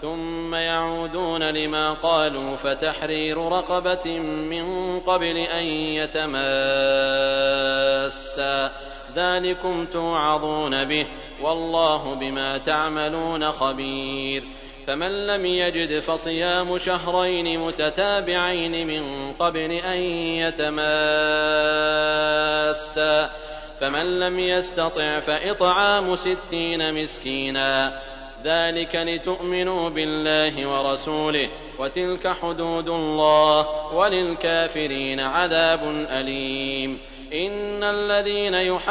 ثم يعودون لما قالوا فتحرير رقبة من قبل أن يتماسا. ذلكم توعظون به والله بما تعملون خبير. فمن لم يجد فصيام شهرين متتابعين من قبل أن يتماسا. فمن لم يستطع فإطعام ستين مسكينا. ذلك لتؤمنوا بالله ورسوله وتلك حدود الله وللكافرين عذاب أليم. إن الذين يحادون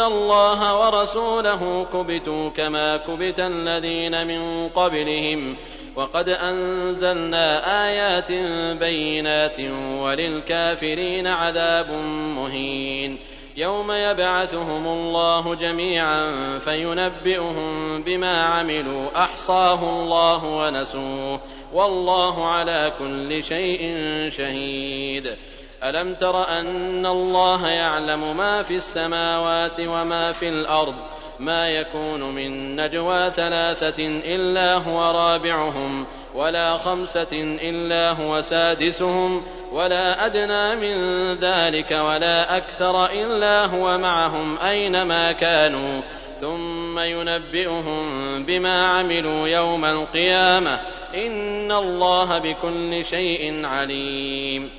الله ورسوله كبتوا كما كبت الذين من قبلهم. وقد أنزلنا آيات بينات وللكافرين عذاب مهين. يوم يبعثهم الله جميعا فينبئهم بما عملوا. أحصاه الله ونسوه. والله على كل شيء شهيد. ألم تر أن الله يعلم ما في السماوات وما في الأرض؟ ما يكون من نجوى ثلاثة إلا هو رابعهم ولا خمسة إلا هو سادسهم ولا أدنى من ذلك ولا أكثر إلا هو معهم أينما كانوا. ثم ينبئهم بما عملوا يوم القيامة. إن الله بكل شيء عليم.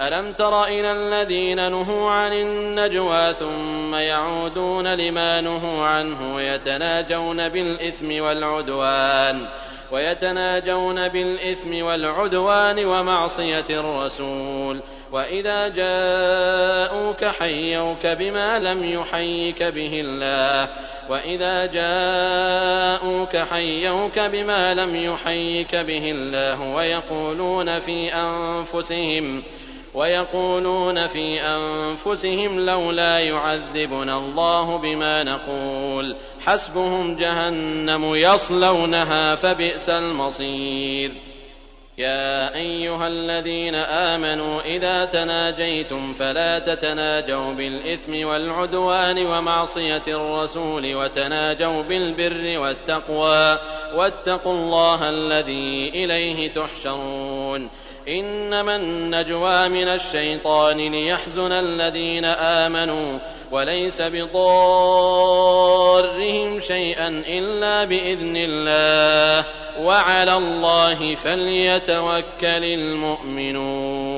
ألم تر إلى الذين نهوا عن النجوى ثم يعودون لما نهوا عنه ويتناجون بالإثم والعدوان؟ ويتناجون بالإثم والعدوان ومعصية الرسول. وإذا جاءوك حيوك بما لم يحيك به الله. وإذا جاءوك حيوك بما لم يحيك به الله. ويقولون في أنفسهم ويقولون في أنفسهم لولا يعذبنا الله بما نقول. حسبهم جهنم يصلونها فبئس المصير. يا أيها الذين آمنوا إذا تناجيتم فلا تتناجوا بالإثم والعدوان ومعصية الرسول وتناجوا بالبر والتقوى. واتقوا الله الذي إليه تحشرون. إنما النجوى من الشيطان ليحزن الذين آمنوا وليس بضارهم شيئا إلا بإذن الله. وعلى الله فليتوكل المؤمنون.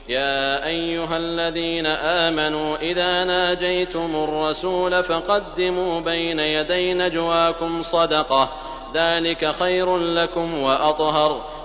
يا أيها الذين آمنوا إذا ناجيتم الرسول فقدموا بين يدي نجواكم صدقة. ذلك خير لكم وأطهر.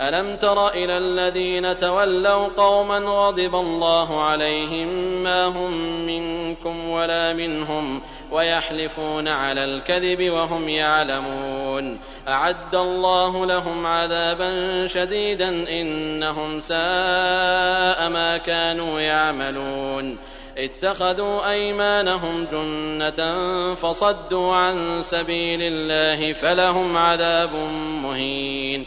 ألم تر إلى الذين تولوا قوما غضب الله عليهم ما هم منكم ولا منهم ويحلفون على الكذب وهم يعلمون أعد الله لهم عذابا شديدا إنهم ساء ما كانوا يعملون اتخذوا أيمانهم جنة فصدوا عن سبيل الله فلهم عذاب مهين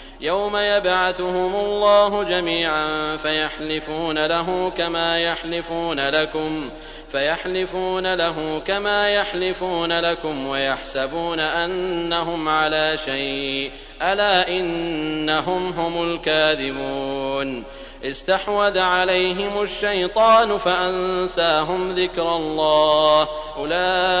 يوم يبعثهم الله جميعا فيحلفون له كما يحلفون لكم فيحلفون له كما يحلفون لكم ويحسبون أنهم على شيء ألا إنهم هم الكاذبون. استحوذ عليهم الشيطان فأنساهم ذكر الله أولئك